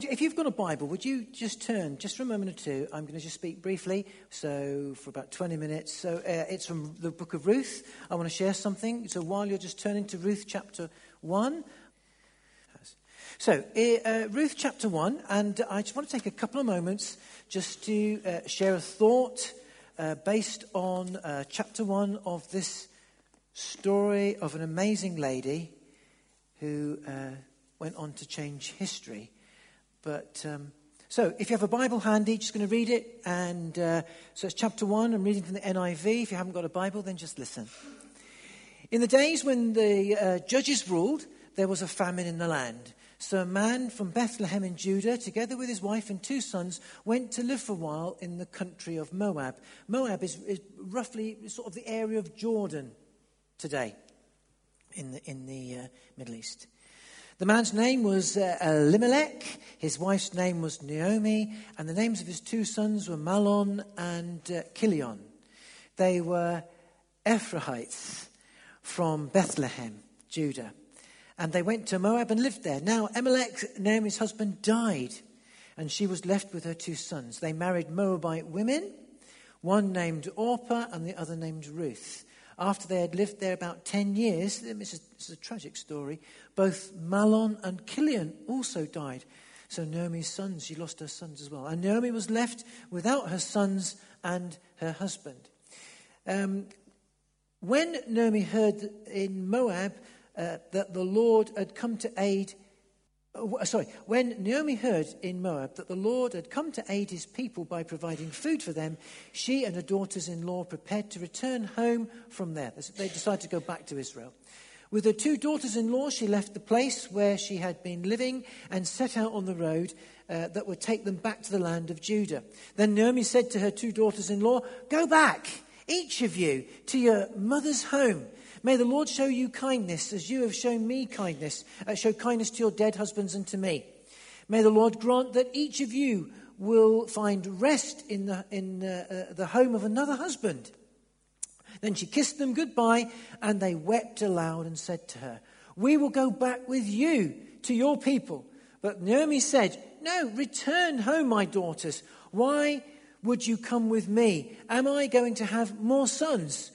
If you've got a Bible, would you just turn just for a moment or two? I'm going to just speak briefly, so for about 20 minutes. So uh, it's from the book of Ruth. I want to share something. So while you're just turning to Ruth chapter 1. So, uh, Ruth chapter 1, and I just want to take a couple of moments just to uh, share a thought uh, based on uh, chapter 1 of this story of an amazing lady who uh, went on to change history. But um, so, if you have a Bible handy, just going to read it. And uh, so it's chapter 1. I'm reading from the NIV. If you haven't got a Bible, then just listen. In the days when the uh, judges ruled, there was a famine in the land. So a man from Bethlehem in Judah, together with his wife and two sons, went to live for a while in the country of Moab. Moab is, is roughly sort of the area of Jordan today in the, in the uh, Middle East. The man's name was uh, Elimelech, his wife's name was Naomi, and the names of his two sons were Mahlon and uh, Chilion. They were Ephrathites from Bethlehem, Judah. And they went to Moab and lived there. Now, Elimelech, Naomi's husband, died, and she was left with her two sons. They married Moabite women, one named Orpah and the other named Ruth. After they had lived there about 10 years, this is, this is a tragic story, both Mahlon and Chilion also died. So Naomi's sons, she lost her sons as well. And Naomi was left without her sons and her husband. Um, when Naomi heard in Moab uh, that the Lord had come to aid uh, sorry, when Naomi heard in Moab that the Lord had come to aid his people by providing food for them, she and her daughters in law prepared to return home from there. They decided to go back to Israel. With her two daughters in law, she left the place where she had been living and set out on the road uh, that would take them back to the land of Judah. Then Naomi said to her two daughters in law, Go back, each of you, to your mother's home May the Lord show you kindness as you have shown me kindness. Uh, show kindness to your dead husbands and to me. May the Lord grant that each of you will find rest in the, in, uh, uh, the home of another husband. Then she kissed them goodbye, and they wept aloud and said to her, We will go back with you to your people. But Naomi said, No, return home, my daughters. Why would you come with me? Am I going to have more sons?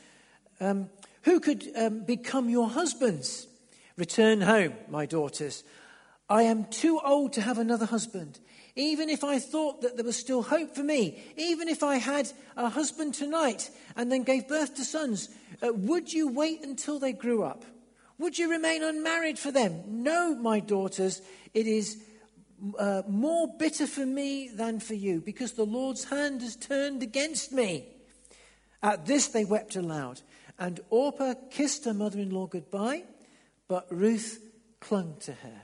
Um, who could um, become your husbands? Return home, my daughters. I am too old to have another husband. Even if I thought that there was still hope for me, even if I had a husband tonight and then gave birth to sons, uh, would you wait until they grew up? Would you remain unmarried for them? No, my daughters, it is uh, more bitter for me than for you, because the Lord's hand has turned against me. At this they wept aloud. And Orpah kissed her mother in law goodbye, but Ruth clung to her.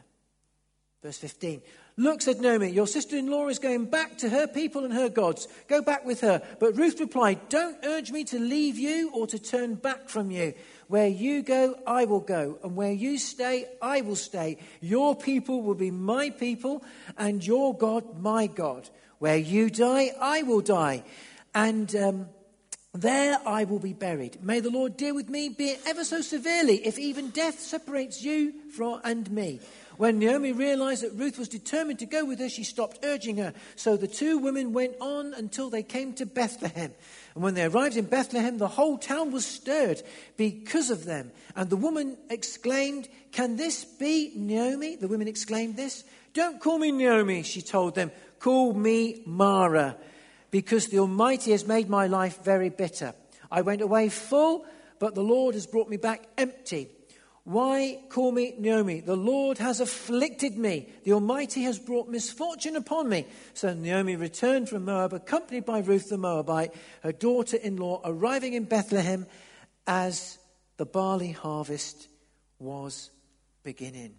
Verse 15. Look, said Naomi, your sister in law is going back to her people and her gods. Go back with her. But Ruth replied, Don't urge me to leave you or to turn back from you. Where you go, I will go. And where you stay, I will stay. Your people will be my people, and your God, my God. Where you die, I will die. And um, there I will be buried. May the Lord deal with me, be it ever so severely, if even death separates you from and me. When Naomi realized that Ruth was determined to go with her, she stopped urging her. So the two women went on until they came to Bethlehem. And when they arrived in Bethlehem, the whole town was stirred because of them. And the woman exclaimed, Can this be Naomi? The women exclaimed this. Don't call me Naomi, she told them. Call me Mara because the Almighty has made my life very bitter. I went away full, but the Lord has brought me back empty. Why call me Naomi? The Lord has afflicted me. The Almighty has brought misfortune upon me. So Naomi returned from Moab, accompanied by Ruth the Moabite, her daughter in law, arriving in Bethlehem as the barley harvest was beginning.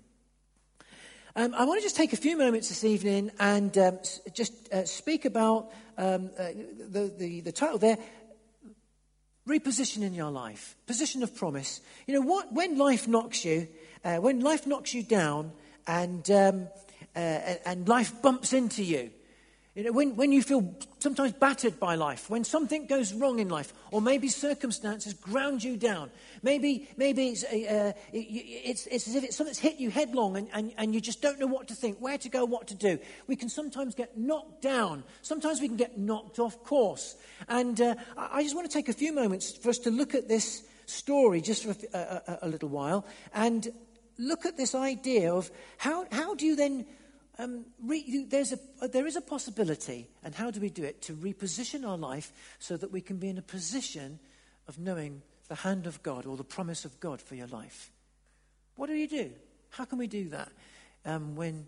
Um, I want to just take a few moments this evening and um, just uh, speak about um, uh, the, the, the title there repositioning your life, position of promise. You know, what, when life knocks you, uh, when life knocks you down and, um, uh, and life bumps into you, You know, when, when you feel sometimes battered by life, when something goes wrong in life, or maybe circumstances ground you down, maybe, maybe it's, uh, it's, it's as if it's something's hit you headlong and, and, and you just don't know what to think, where to go, what to do. We can sometimes get knocked down. Sometimes we can get knocked off course. And uh, I just want to take a few moments for us to look at this story just for a, a, a little while and look at this idea of how, how do you then um, re, there's a, there is a possibility, and how do we do it, to reposition our life so that we can be in a position of knowing the hand of God or the promise of God for your life. What do you do? How can we do that um, when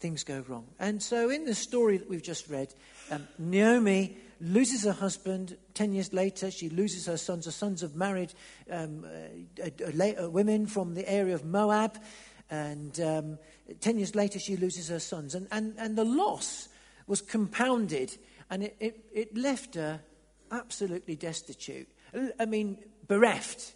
things go wrong? And so, in the story that we've just read, um, Naomi loses her husband. Ten years later, she loses her sons. Her sons have married um, uh, uh, women from the area of Moab. And um, 10 years later, she loses her sons. And, and, and the loss was compounded, and it, it, it left her absolutely destitute. I mean, bereft.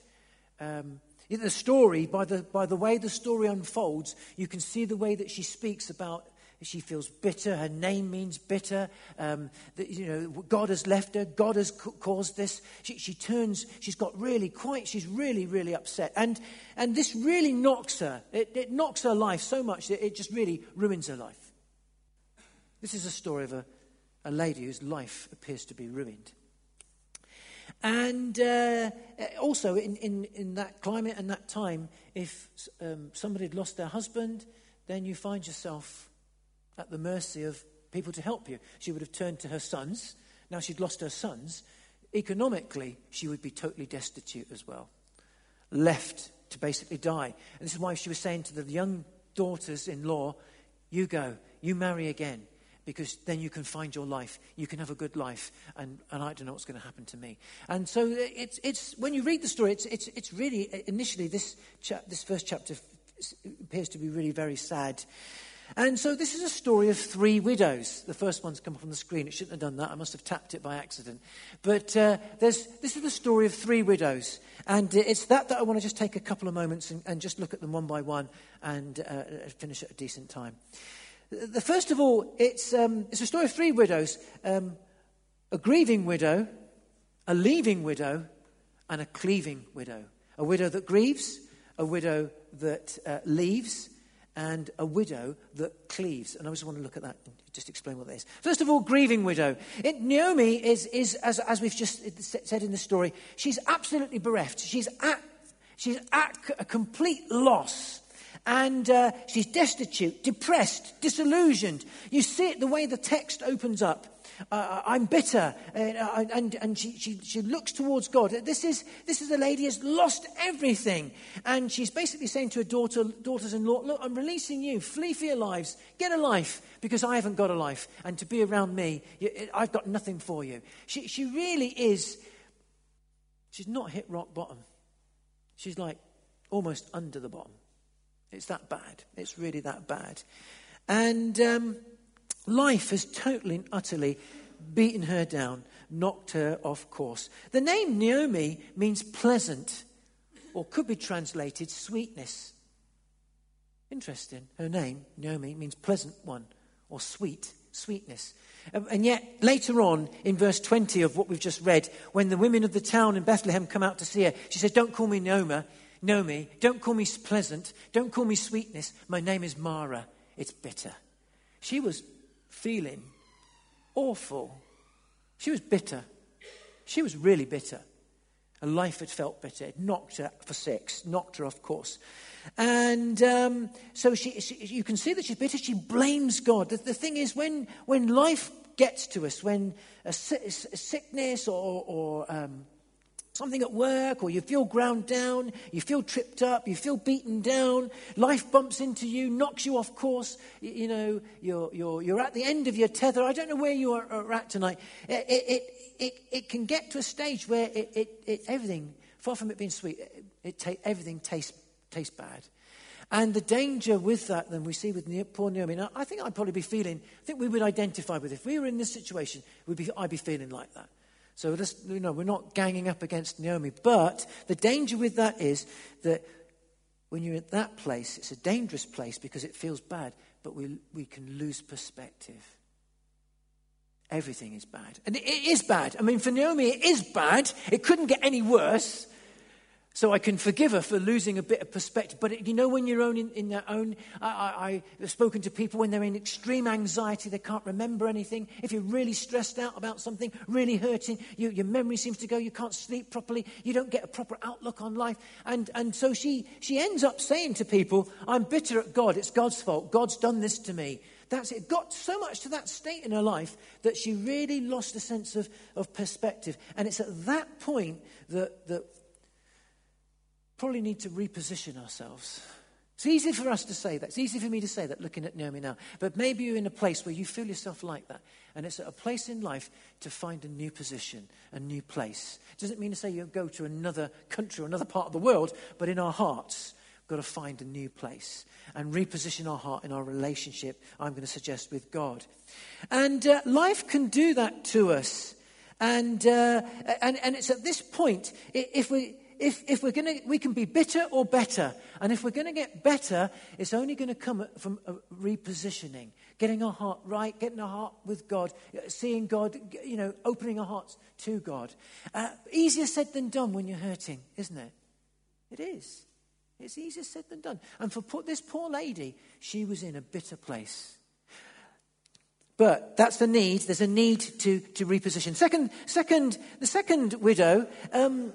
Um, the story, by the, by the way the story unfolds, you can see the way that she speaks about she feels bitter. Her name means bitter. Um, you know, God has left her. God has caused this. She, she, turns. She's got really quite. She's really, really upset. And and this really knocks her. It, it knocks her life so much that it just really ruins her life. This is a story of a, a lady whose life appears to be ruined. And uh, also, in, in, in that climate and that time, if um, somebody had lost their husband, then you find yourself at the mercy of people to help you. She would have turned to her sons. Now she'd lost her sons. Economically, she would be totally destitute as well, left to basically die. And this is why she was saying to the young daughters in law, You go, you marry again, because then you can find your life. You can have a good life, and, and I don't know what's going to happen to me. And so it's, it's, when you read the story, it's, it's, it's really, initially, this, cha- this first chapter appears to be really very sad. And so this is a story of three widows. The first one's come up on the screen. It shouldn't have done that. I must have tapped it by accident. But uh, this is the story of three widows. And uh, it's that that I want to just take a couple of moments and, and just look at them one by one and uh, finish at a decent time. The first of all, it's, um, it's a story of three widows um, a grieving widow, a leaving widow, and a cleaving widow. A widow that grieves, a widow that uh, leaves, and a widow that cleaves. And I just want to look at that and just explain what that is. First of all, grieving widow. It, Naomi is, is as, as we've just said in the story, she's absolutely bereft. She's at, she's at a complete loss. And uh, she's destitute, depressed, disillusioned. You see it the way the text opens up. Uh, uh, I'm bitter. And, uh, and, and she, she, she looks towards God. This is, this is a lady who's lost everything. And she's basically saying to her daughter, daughters in law, Look, I'm releasing you. Flee for your lives. Get a life because I haven't got a life. And to be around me, I've got nothing for you. She, she really is, she's not hit rock bottom. She's like almost under the bottom. It's that bad. It's really that bad. And. Um, Life has totally and utterly beaten her down, knocked her off course. The name Naomi means pleasant, or could be translated sweetness. Interesting. Her name, Naomi, means pleasant one, or sweet, sweetness. Um, and yet, later on, in verse 20 of what we've just read, when the women of the town in Bethlehem come out to see her, she says, Don't call me Naomi, Naomi, don't call me pleasant, don't call me sweetness. My name is Mara. It's bitter. She was feeling awful. She was bitter. She was really bitter. Her life had felt bitter. It knocked her for six, knocked her off course. And um, so she, she, you can see that she's bitter. She blames God. The, the thing is, when, when life gets to us, when a, sickness or, or um, something at work or you feel ground down, you feel tripped up, you feel beaten down, life bumps into you, knocks you off course, you, know, you're, you're, you're at the end of your tether. I don't know where you are, are at tonight. It, it, it, it, can get to a stage where it, it, it, everything, far from it being sweet, it, ta- everything tastes, tastes bad. And the danger with that, then we see with poor Naomi, I think I'd probably be feeling, I think we would identify with, if we were in this situation, we'd be, I'd be feeling like that. So you know, we're not ganging up against Naomi. But the danger with that is that when you're at that place, it's a dangerous place because it feels bad, but we, we can lose perspective. everything is bad. And it is bad. I mean, for Naomi, it is bad. It couldn't get any worse. So I can forgive her for losing a bit of perspective. But you know, when you're own in, in their own, I, I've spoken to people when they're in extreme anxiety, they can't remember anything. If you're really stressed out about something, really hurting, you, your memory seems to go, you can't sleep properly, you don't get a proper outlook on life. And, and so she, she ends up saying to people, I'm bitter at God, it's God's fault, God's done this to me. That's it. Got so much to that state in her life that she really lost a sense of, of perspective. And it's at that point that, that probably need to reposition ourselves. It's easy for us to say that. It's easy for me to say that looking at Naomi now. But maybe you're in a place where you feel yourself like that. And it's a place in life to find a new position, a new place. It doesn't mean to say you go to another country or another part of the world, but in our hearts, we've got to find a new place and reposition our heart in our relationship, I'm going to suggest, with God. And uh, life can do that to us. And, uh, and, and it's at this point, if we, if, if we're going to, we can be bitter or better. And if we're going to get better, it's only going to come from repositioning, getting our heart right, getting our heart with God, seeing God, you know, opening our hearts to God. Uh, easier said than done when you're hurting, isn't it? It is. It's easier said than done. And for this poor lady, she was in a bitter place. But that's the need. There's a need to, to reposition. Second, second, the second widow, um,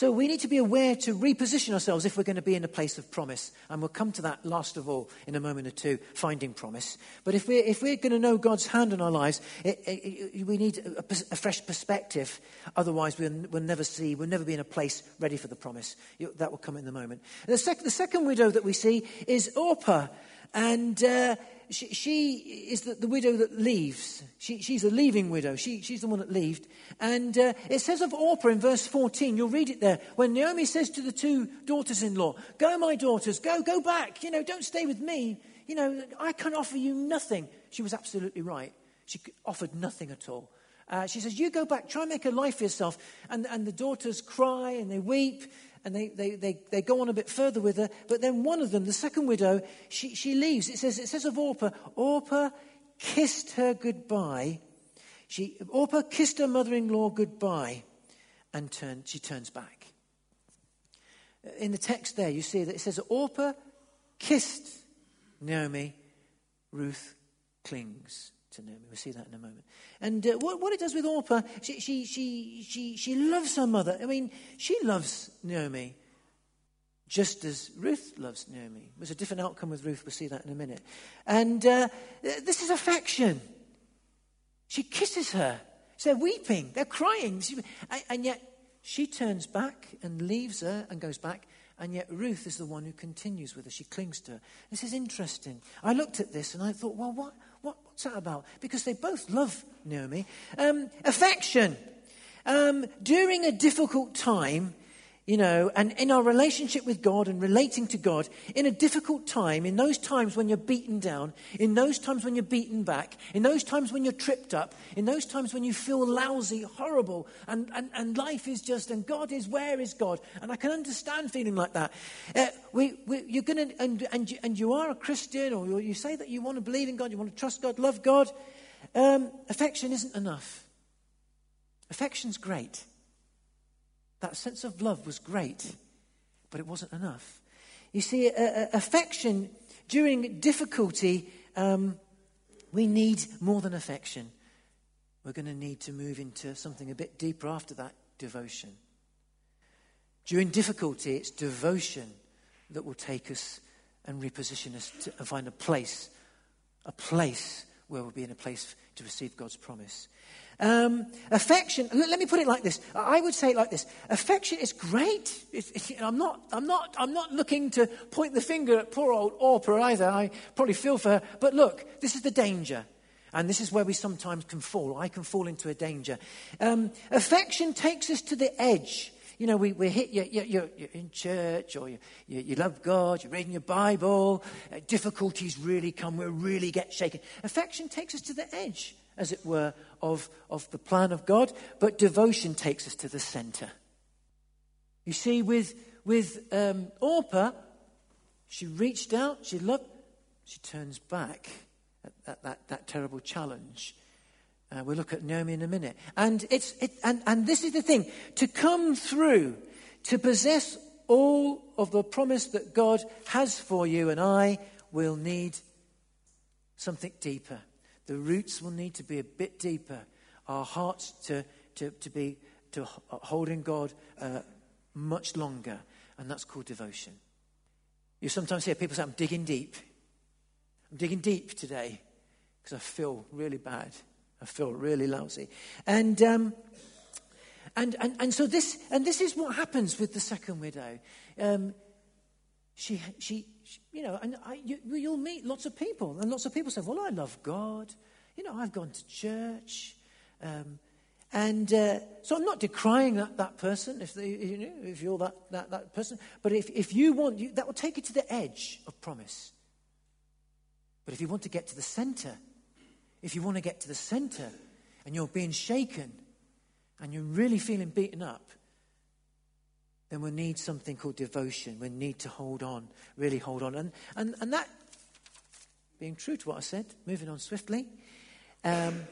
so we need to be aware to reposition ourselves if we're going to be in a place of promise. And we'll come to that last of all in a moment or two, finding promise. But if we're, if we're going to know God's hand in our lives, it, it, we need a, a, fresh perspective. Otherwise, we'll, we'll, never see, we'll never be in a place ready for the promise. That will come in the moment. The, sec- the second widow that we see is Orpah. And uh, she, she, is the, the, widow that leaves. She, she's a leaving widow. She, she's the one that left. And uh, it says of Orpah in verse 14, you'll read it there, when Naomi says to the two daughters in law, Go, my daughters, go, go back. You know, don't stay with me. You know, I can offer you nothing. She was absolutely right. She offered nothing at all. Uh, she says, You go back, try and make a life for yourself. And, and the daughters cry and they weep and they, they, they, they go on a bit further with her. But then one of them, the second widow, she, she leaves. It says, it says of Orpah, Orpah kissed her goodbye. She, Orpah kissed her mother in law goodbye and turned, she turns back. In the text there, you see that it says, Orpah kissed Naomi, Ruth clings to Naomi. We'll see that in a moment. And uh, what, what, it does with Orpah, she, she, she, she, she loves her mother. I mean, she loves Naomi just as Ruth loves Naomi. There's a different outcome with Ruth. We'll see that in a minute. And uh, this is affection. She kisses her. they're weeping, they're crying. And yet she turns back and leaves her and goes back. And yet Ruth is the one who continues with her. She clings to her. This is interesting. I looked at this and I thought, well, what, what, what's that about? Because they both love Naomi. Um, affection. Um, during a difficult time, you know, and in our relationship with God and relating to God, in a difficult time, in those times when you're beaten down, in those times when you're beaten back, in those times when you're tripped up, in those times when you feel lousy, horrible, and, and, and life is just, and God is, where is God? And I can understand feeling like that. Uh, we, we, you're going to, and, and, you, and you are a Christian, or you say that you want to believe in God, you want to trust God, love God. Um, affection isn't enough. Affection's great. That sense of love was great, but it wasn't enough. You see, uh, affection during difficulty, um, we need more than affection. We're going to need to move into something a bit deeper after that devotion. During difficulty, it's devotion that will take us and reposition us to find a place, a place where we'll be in a place to receive God's promise. Um, affection, let me put it like this. I would say it like this. Affection is great. It's, it's, I'm, not, I'm, not, I'm not looking to point the finger at poor old Orpah either. I probably feel for her. But look, this is the danger. And this is where we sometimes can fall. I can fall into a danger. Um, affection takes us to the edge. You know, we, we hit, you, you, you're, in church or you, you, you, love God, you're reading your Bible, uh, difficulties really come, we really get shaken. Affection takes us to the edge as it were, of, of the plan of God, but devotion takes us to the center. You see, with, with um, Orpah, she reached out, she loved, she turns back at, at that, that terrible challenge. Uh, we'll look at Naomi in a minute. And, it's, it, and, and this is the thing to come through, to possess all of the promise that God has for you and I, will need something deeper. The roots will need to be a bit deeper. Our hearts to, to, to be to holding God uh, much longer. And that's called devotion. You sometimes hear people say, I'm digging deep. I'm digging deep today because I feel really bad. I feel really lousy. And, um, and, and, and so this, and this is what happens with the second widow. Um, she, she, you know, and I, you, you'll meet lots of people, and lots of people say, well, I love God. You know, I've gone to church. Um, and uh, so I'm not decrying that, that person, if, they, you know, if you're that, that, that person. But if, if you want, you, that will take you to the edge of promise. But if you want to get to the center, if you want to get to the center and you're being shaken and you're really feeling beaten up, then we need something called devotion. We need to hold on, really hold on. And, and, and that, being true to what I said, moving on swiftly, um,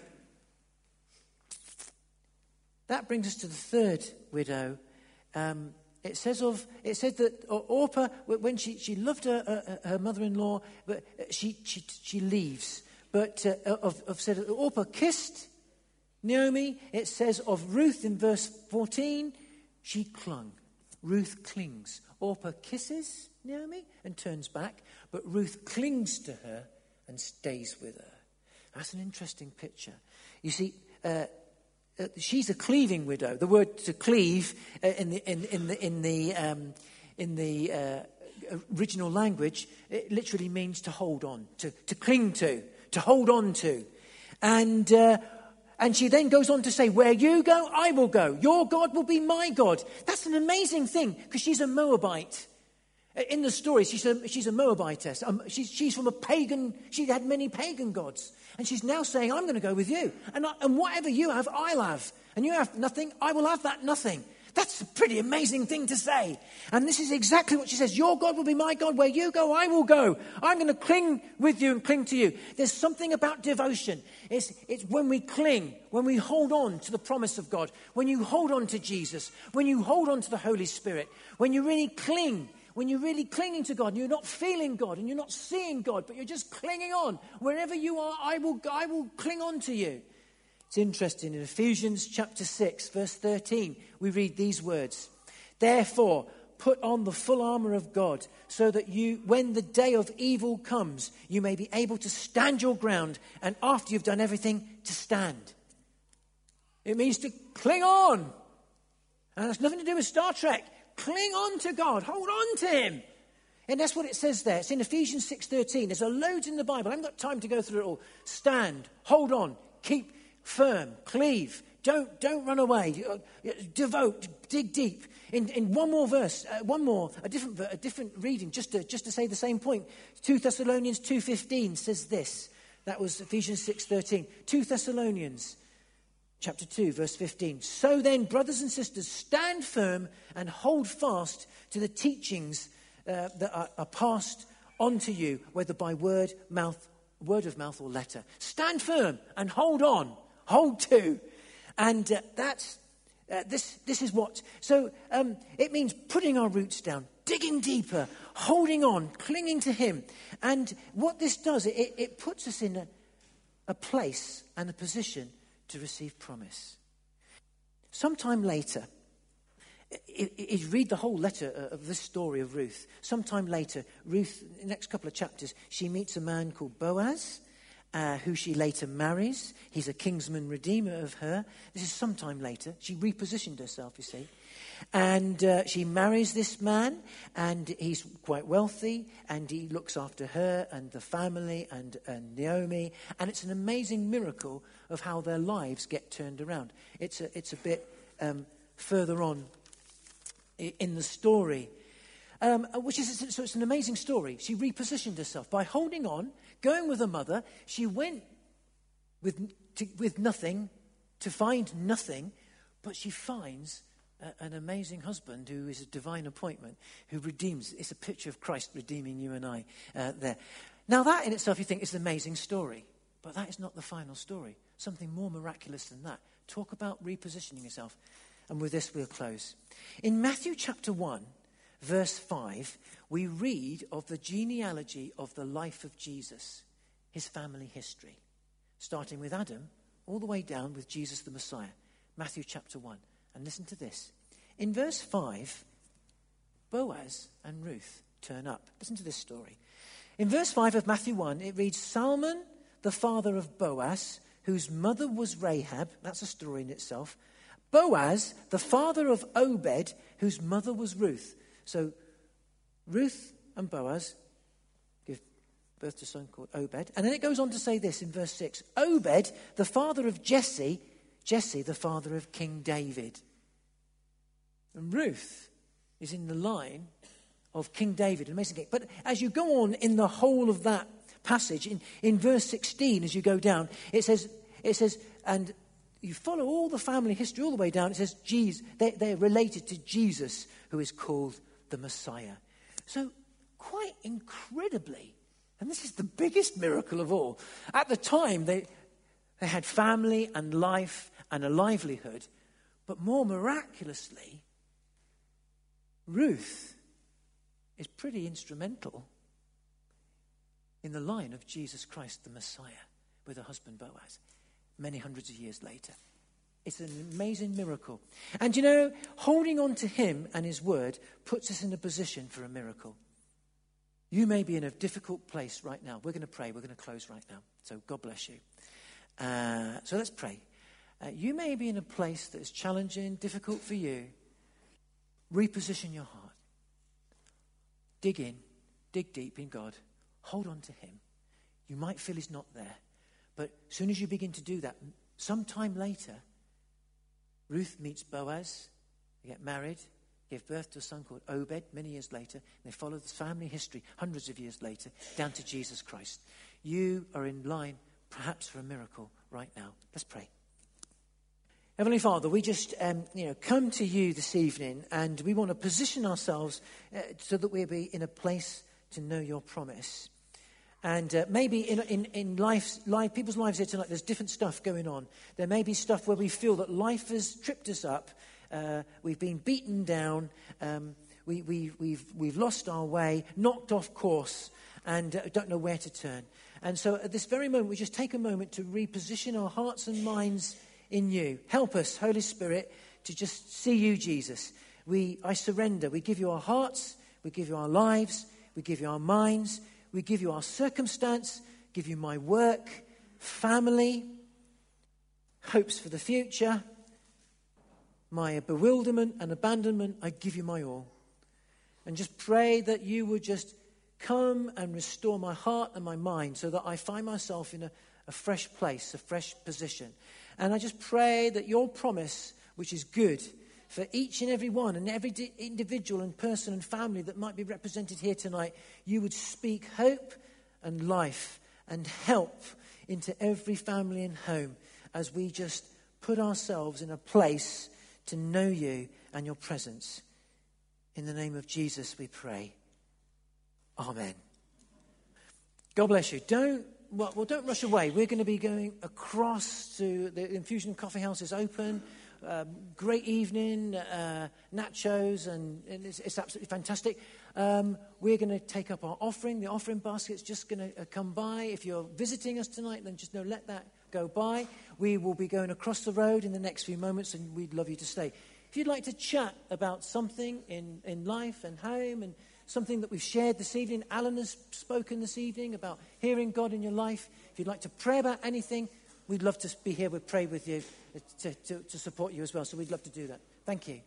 that brings us to the third widow. Um, it says of it said that Orpah, when she, she loved her, her, her mother-in-law, but she, she, she leaves. But uh, of, of said Orpah kissed Naomi. It says of Ruth in verse 14, she clung. Ruth clings. Orpah kisses Naomi and turns back, but Ruth clings to her and stays with her. That's an interesting picture. You see, uh, uh, she's a cleaving widow. The word to cleave uh, in the, in, in the, in the, um, in the uh, original language, it literally means to hold on, to, to cling to, to hold on to. And, and she then goes on to say, Where you go, I will go. Your God will be my God. That's an amazing thing because she's a Moabite. Uh, in the story, she's a, she's a Moabitess. Um, she's, she's from a pagan, she had many pagan gods. And she's now saying, I'm going to go with you. And, I, and whatever you have, I'll have. And you have nothing, I will have that nothing. That's a pretty amazing thing to say. And this is exactly what she says Your God will be my God. Where you go, I will go. I'm going to cling with you and cling to you. There's something about devotion. It's, it's when we cling, when we hold on to the promise of God, when you hold on to Jesus, when you hold on to the Holy Spirit, when you really cling when you're really clinging to God and you're not feeling God and you're not seeing God, but you're just clinging on. Wherever you are, I will, I will cling on to you. It's interesting. In Ephesians chapter 6, verse 13, we read these words Therefore, put on the full armor of God so that you, when the day of evil comes, you may be able to stand your ground and after you've done everything, to stand. It means to cling on. And that's nothing to do with Star Trek. Cling on to God. Hold on to Him. And that's what it says there. It's in Ephesians 6.13. There's a loads in the Bible. I haven't got time to go through it all. Stand. Hold on. Keep firm. Cleave. Don't, don't run away. Uh, devote. Dig deep. In, in one more verse, uh, one more, a different, a different reading, just to, just to say the same point. 2 Thessalonians 2.15 says this. That was Ephesians 6.13. 2 Thessalonians chapter 2, verse 15. So then, brothers and sisters, stand firm and hold fast to the teachings uh, that are, are passed on to you, whether by word, mouth, word of mouth or letter. Stand firm and hold on, hold to. And uh, that's, uh, this, this is what. So um, it means putting our roots down, digging deeper, holding on, clinging to Him. And what this does, it, it puts us in a, a place and a position to receive promise. Sometime later, you read the whole letter of this story of Ruth, sometime later, Ruth, next couple of chapters, she meets a man called Boaz, uh, who she later marries. He's a kinsman redeemer of her. This is sometime later. She repositioned herself, you see. And uh, she marries this man, and he's quite wealthy, and he looks after her and the family and, and Naomi. And it's an amazing miracle of how their lives get turned around. It's a, it's a bit um, further on in the story. Um, which is so it's an amazing story. She repositioned herself by holding on, going with her mother. She went with, to, with nothing to find nothing, but she finds a, an amazing husband who is a divine appointment, who redeems. It's a picture of Christ redeeming you and I uh, there. Now, that in itself, you think, is an amazing story. But that is not the final story. Something more miraculous than that. Talk about repositioning yourself. And with this, we'll close. In Matthew chapter 1, verse 5, we read of the genealogy of the life of Jesus, his family history, starting with Adam all the way down with Jesus the Messiah. Matthew chapter 1. And listen to this. In verse 5, Boaz and Ruth turn up. Listen to this story. In verse 5 of Matthew 1, it reads Salmon, the father of Boaz, whose mother was Rahab. That's a story in itself. Boaz, the father of Obed, whose mother was Ruth. So Ruth and Boaz give birth to a son called Obed. And then it goes on to say this in verse 6 Obed, the father of Jesse, Jesse, the father of King David. And Ruth is in the line of King David, amazing. But as you go on in the whole of that passage, in, in verse 16, as you go down, it says, it says, and you follow all the family history all the way down, it says Jesus, they, they're related to Jesus, who is called the Messiah. So, quite incredibly, and this is the biggest miracle of all, at the time they, they had family and life and a livelihood, but more miraculously, Ruth is pretty instrumental in the line of Jesus Christ the Messiah with her husband Boaz many hundreds of years later. It's an amazing miracle. And you know, holding on to him and his word puts us in a position for a miracle. You may be in a difficult place right now. We're going to pray. We're going to close right now. So God bless you. Uh, so let's pray. Uh, you may be in a place that is challenging, difficult for you. Reposition your heart. Dig in, dig deep in God. Hold on to Him. You might feel He's not there. But as soon as you begin to do that, sometime later, Ruth meets Boaz, they get married, give birth to a son called Obed many years later, they follow this family history hundreds of years later down to Jesus Christ. You are in line, perhaps, for a miracle right now. Let's pray. Heavenly Father, we just um, you know, come to you this evening and we want to position ourselves uh, so that we'll be in a place to know your promise. And uh, maybe in, in, in life, life, people's lives here tonight, there's different stuff going on. There may be stuff where we feel that life has tripped us up. Uh, we've been beaten down. Um, we, we, we've, we've lost our way, knocked off course, and uh, don't know where to turn. And so at this very moment, we just take a moment to reposition our hearts and minds in you. Help us, Holy Spirit, to just see you, Jesus. We, I surrender. We give you our hearts. We give you our lives. We give you our minds. We give you our circumstance, give you my work, family, hopes for the future, my bewilderment and abandonment. I give you my all. And just pray that you would just come and restore my heart and my mind so that I find myself in a, a fresh place, a fresh position. And I just pray that your promise, which is good, for each and every one and every individual and person and family that might be represented here tonight, you would speak hope and life and help into every family and home as we just put ourselves in a place to know you and your presence. In the name of Jesus, we pray. Amen. God bless you. Don't well, well, don't rush away. We're going to be going across to the Infusion Coffee House is open. Um, great evening, uh, nachos, and, and it's, it's, absolutely fantastic. Um, we're going to take up our offering. The offering basket's just going to uh, come by. If you're visiting us tonight, then just know let that go by. We will be going across the road in the next few moments, and we'd love you to stay. If you'd like to chat about something in, in life and home and something that we've shared this evening, Alan has spoken this evening about hearing God in your life. If you'd like to pray about anything, we'd love to be here. We'd pray with you to, to, to support you as well. So we'd love to do that. Thank you.